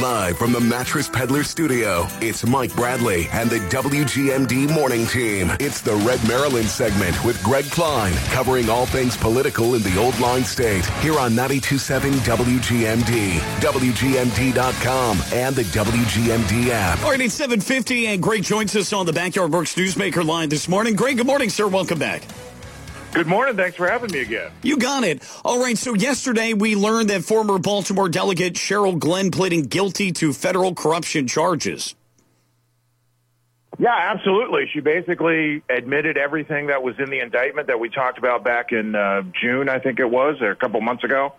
Live from the Mattress Peddler Studio, it's Mike Bradley and the WGMD Morning Team. It's the Red Maryland segment with Greg Kline, covering all things political in the Old Line State. Here on 92.7 WGMD, WGMD.com, and the WGMD app. All right, it's 750, and Greg joins us on the Backyard Works Newsmaker line this morning. Greg, good morning, sir. Welcome back. Good morning. Thanks for having me again. You got it. All right. So yesterday we learned that former Baltimore delegate Cheryl Glenn pleading guilty to federal corruption charges. Yeah, absolutely. She basically admitted everything that was in the indictment that we talked about back in uh, June, I think it was, or a couple months ago,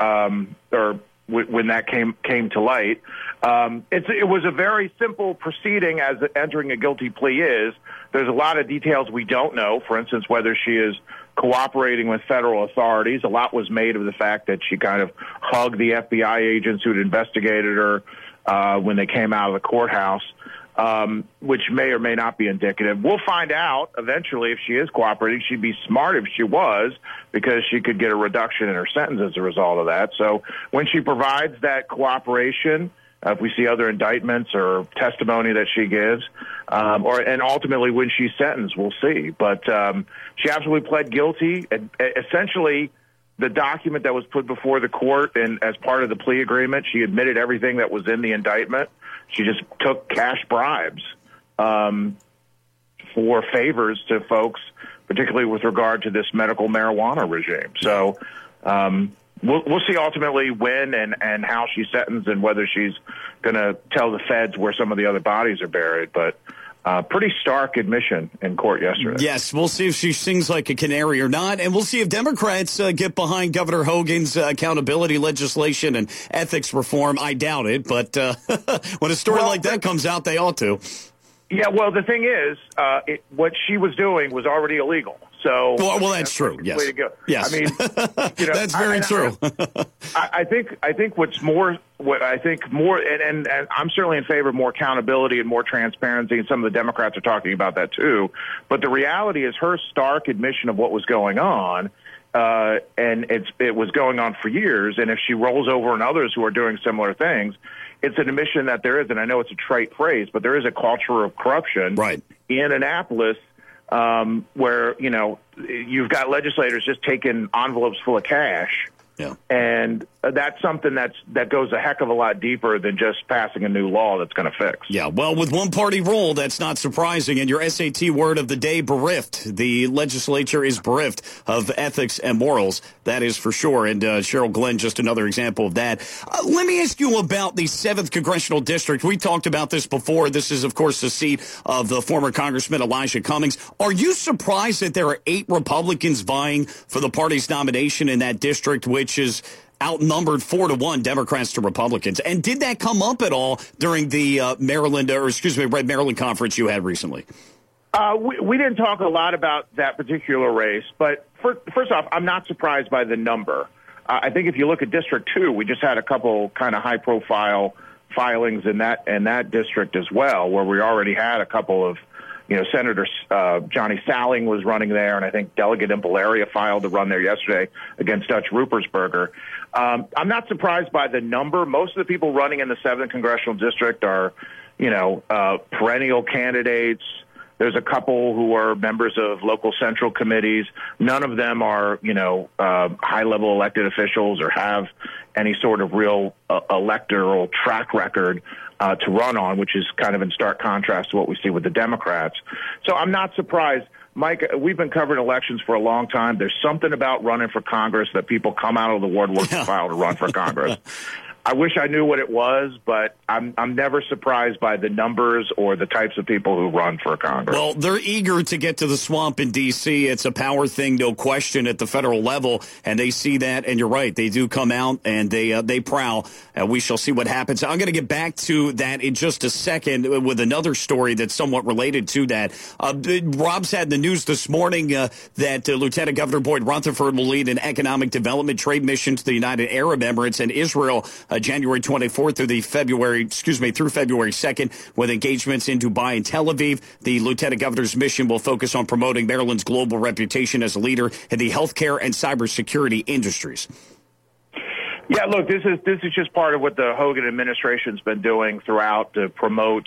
um, or w- when that came came to light. Um, it's, it was a very simple proceeding, as entering a guilty plea is. There's a lot of details we don't know. For instance, whether she is cooperating with federal authorities. A lot was made of the fact that she kind of hugged the FBI agents who'd investigated her uh, when they came out of the courthouse, um, which may or may not be indicative. We'll find out eventually if she is cooperating. She'd be smart if she was because she could get a reduction in her sentence as a result of that. So when she provides that cooperation, if we see other indictments or testimony that she gives, um, or and ultimately when she's sentenced, we'll see. But um, she absolutely pled guilty. And, essentially, the document that was put before the court and as part of the plea agreement, she admitted everything that was in the indictment. She just took cash bribes um, for favors to folks, particularly with regard to this medical marijuana regime. So. Um, we'll, we'll see ultimately when and, and how she's sentenced and whether she's going to tell the feds where some of the other bodies are buried. But uh, pretty stark admission in court yesterday. Yes, we'll see if she sings like a canary or not, and we'll see if Democrats uh, get behind Governor Hogan's uh, accountability legislation and ethics reform. I doubt it, but uh, when a story well, like that comes out, they ought to. Yeah, well, the thing is, uh, it, what she was doing was already illegal. So, well, well that's, true. Yes. Way to go. Yes. I mean, you know, that's very I, true. I, I, think I think what's more what I think more and, and, and I'm certainly in favor of more accountability and more transparency, and some of the Democrats are talking about that too. But the reality is her stark admission of what was going on. Uh, and it's it was going on for years. And if she rolls over on others who are doing similar things, it's an admission that there is, and I know it's a trite phrase, but there is a culture of corruption right. in Annapolis um, where you know you've got legislators just taking envelopes full of cash yeah. And that's something that's that goes a heck of a lot deeper than just passing a new law that's going to fix. Yeah, well, with one party rule, that's not surprising. And your SAT word of the day, bereft. The legislature is bereft of ethics and morals. That is for sure. And uh, Cheryl Glenn, just another example of that. Uh, let me ask you about the 7th Congressional District. We talked about this before. This is, of course, the seat of the former Congressman Elijah Cummings. Are you surprised that there are eight Republicans vying for the party's nomination in that district, which which is outnumbered four to one Democrats to Republicans. And did that come up at all during the uh, Maryland, or excuse me, Red Maryland conference you had recently? Uh, we, we, didn't talk a lot about that particular race, but for, first off, I'm not surprised by the number. Uh, I think if you look at District Two, we just had a couple kind of high-profile filings in that in that district as well, where we already had a couple of you know, Senator uh, Johnny Salling was running there, and I think Delegate Impallaria filed to run there yesterday against Dutch Ruppersberger. Um, I'm not surprised by the number. Most of the people running in the 7th Congressional District are, you know, uh, perennial candidates. There's a couple who are members of local central committees. None of them are, you know, uh, high level elected officials or have any sort of real uh, electoral track record uh, to run on, which is kind of in stark contrast to what we see with the Democrats. So I'm not surprised. Mike, we've been covering elections for a long time. There's something about running for Congress that people come out of the woodwork file to run for Congress. I wish I knew what it was, but I'm I'm never surprised by the numbers or the types of people who run for Congress. Well, they're eager to get to the swamp in D.C. It's a power thing, no question, at the federal level, and they see that. And you're right, they do come out and they uh, they prowl. And we shall see what happens. I'm going to get back to that in just a second with another story that's somewhat related to that. Uh, Rob's had the news this morning uh, that uh, Lieutenant Governor Boyd Rutherford will lead an economic development trade mission to the United Arab Emirates and Israel uh, January 24th through the February, excuse me, through February 2nd with engagements in Dubai and Tel Aviv. The Lieutenant Governor's mission will focus on promoting Maryland's global reputation as a leader in the healthcare and cybersecurity industries. Yeah, look, this is this is just part of what the Hogan administration's been doing throughout to promote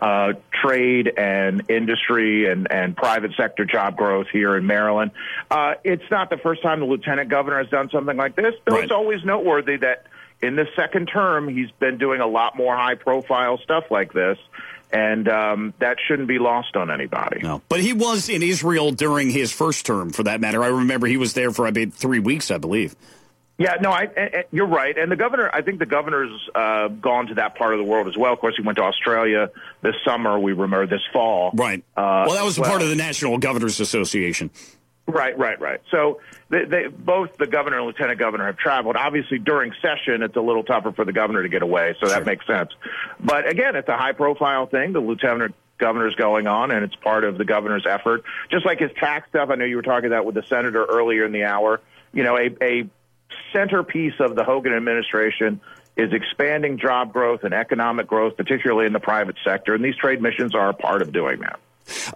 uh, trade and industry and, and private sector job growth here in Maryland. Uh, it's not the first time the lieutenant governor has done something like this, though Right. it's always noteworthy that in the second term he's been doing a lot more high profile stuff like this. And um, that shouldn't be lost on anybody. No, but he was in Israel during his first term, for that matter. I remember he was there for I mean three weeks, I believe. Yeah, no, I, I, you're right. And the governor, I think the governor's uh, gone to that part of the world as well. Of course, he went to Australia this summer. We remember this fall. Right. Uh, well, that was a well- part of the National Governors Association. Right, right, right. So they, they, both the governor and lieutenant governor have traveled. Obviously, during session, it's a little tougher for the governor to get away, so Sure. that makes sense. But again, it's a high-profile thing. The lieutenant governor's going on, and it's part of the governor's effort. Just like his tax stuff, I know you were talking about with the senator earlier in the hour. You know, a, a centerpiece of the Hogan administration is expanding job growth and economic growth, particularly in the private sector, and these trade missions are a part of doing that.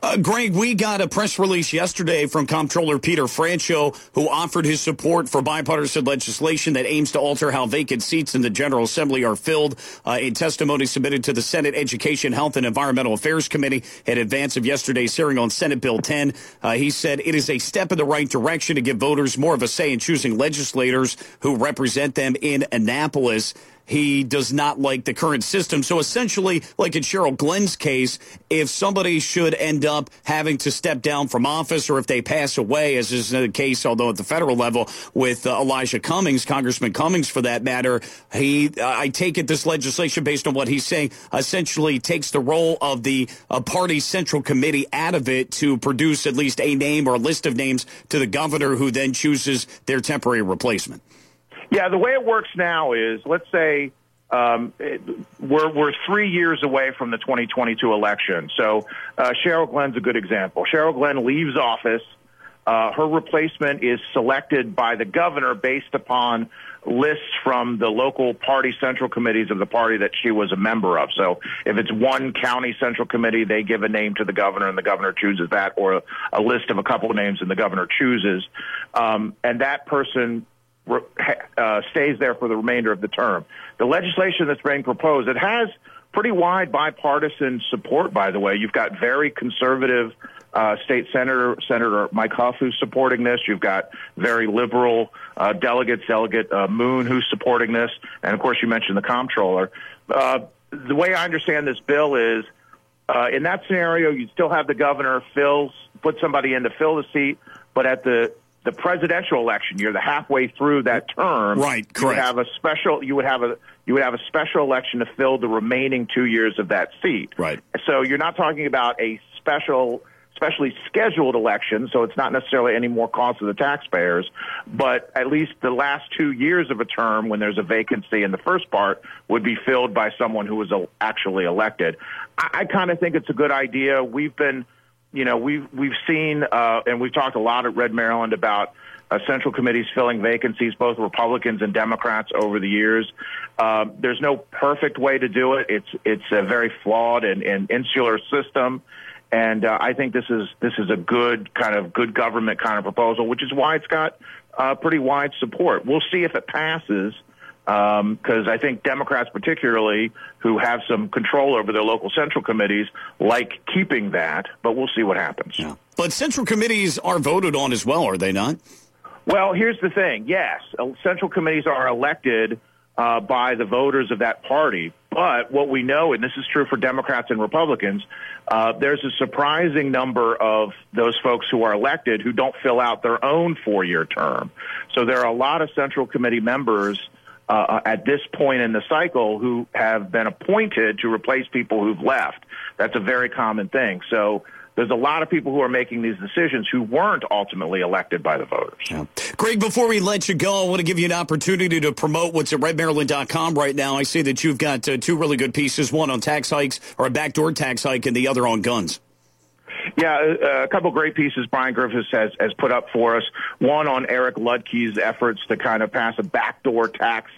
Uh, Greg, we got a press release yesterday from Comptroller Peter Franchot, who offered his support for bipartisan legislation that aims to alter how vacant seats in the General Assembly are filled. Uh, in testimony submitted to the Senate Education, Health, and Environmental Affairs Committee in advance of yesterday's hearing on Senate Bill 10, uh, he said it is a step in the right direction to give voters more of a say in choosing legislators who represent them in Annapolis he does not like the current system. So essentially, like in Cheryl Glenn's case, if somebody should end up having to step down from office or if they pass away, as is the case, although at the federal level with uh, Elijah Cummings, Congressman Cummings for that matter, he, I take it this legislation based on what he's saying essentially takes the role of the uh, party central committee out of it to produce at least a name or a list of names to the governor who then chooses their temporary replacement. Yeah, the way it works now is, let's say um, it, we're we're three years away from the 2022 election. So uh, Cheryl Glenn's a good example. Cheryl Glenn leaves office. Uh, her replacement is selected by the governor based upon lists from the local party central committees of the party that she was a member of. So if it's one county central committee, they give a name to the governor and the governor chooses that, or a list of a couple of names and the governor chooses. Um, and that person uh, stays there for the remainder of the term. The legislation that's being proposed, it has pretty wide bipartisan support, by the way. You've got very conservative uh, state senator, Senator Mike Hough, who's supporting this. You've got very liberal uh, delegates, Delegate uh, Moon, who's supporting this. And of course, you mentioned the comptroller. Uh, the way I understand this bill is uh, in that scenario, you'd still have the governor fills, put somebody in to fill the seat, but at the the presidential election year, the halfway through that term, Right, you would have a special. You would have a you would have a special election to fill the remaining two years of that seat. Right. So you're not talking about a special, specially scheduled election. So it's not necessarily any more cost to the taxpayers, but at least the last two years of a term, when there's a vacancy in the first part, would be filled by someone who was actually elected. I, I kind of think it's a good idea. We've been you know, we've we've seen uh, and we've talked a lot at Red Maryland about uh, central committees filling vacancies, both Republicans and Democrats over the years. Um, there's no perfect way to do it. It's it's a very flawed and, and insular system, and uh, I think this is this is a good kind of good government kind of proposal, which is why it's got uh, pretty wide support. We'll see if it passes because I think Democrats, particularly, who have some control over their local central committees, like keeping that. But we'll see what happens. Yeah. But central committees are voted on as well, are they not? Well, here's the thing. Yes, uh, central committees are elected uh, by the voters of that party. But what we know, and this is true for Democrats and Republicans, uh, there's a surprising number of those folks who are elected who don't fill out their own four-year term. So there are a lot of central committee members uh, at this point in the cycle who have been appointed to replace people who've left. That's a very common thing. So there's a lot of people who are making these decisions who weren't ultimately elected by the voters. Yeah. Greg, before we let you go, I want to give you an opportunity to promote what's at redmaryland.com right now. I see that you've got uh, two really good pieces, one on tax hikes or a backdoor tax hike and the other on guns. Yeah, uh, a couple great pieces Brian Griffiths has, has put up for us. One on Eric Luedtke's efforts to kind of pass a backdoor tax.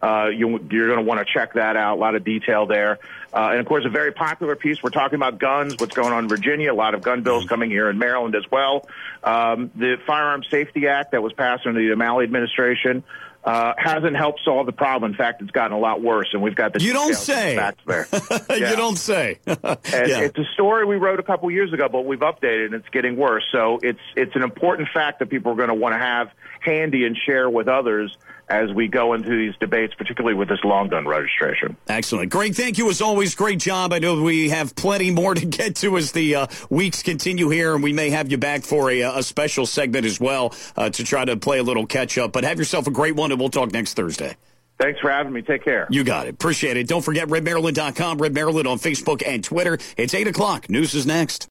Uh, you, you're going to want to check that out. A lot of detail there. Uh, and of course, a very popular piece. We're talking about guns, what's going on in Virginia, a lot of gun bills coming here in Maryland as well. Um, the Firearm Safety Act that was passed under the O'Malley administration uh, hasn't helped solve the problem. In fact, it's gotten a lot worse, and we've got the you don't say. facts there. Yeah. you don't say. yeah. It's a story we wrote a couple years ago, but we've updated, and it's getting worse. So it's it's an important fact that people are going to want to have handy and share with others as we go into these debates, particularly with this long gun registration. Excellent. Greg, thank you as always. Great job. I know we have plenty more to get to as the uh, weeks continue here, and we may have you back for a, a special segment as well uh, to try to play a little catch up. But have yourself a great one, and we'll talk next Thursday. Thanks for having me. Take care. You got it. Appreciate it. Don't forget redmaryland.com, Red Maryland on Facebook and Twitter. It's 8 o'clock. News is next.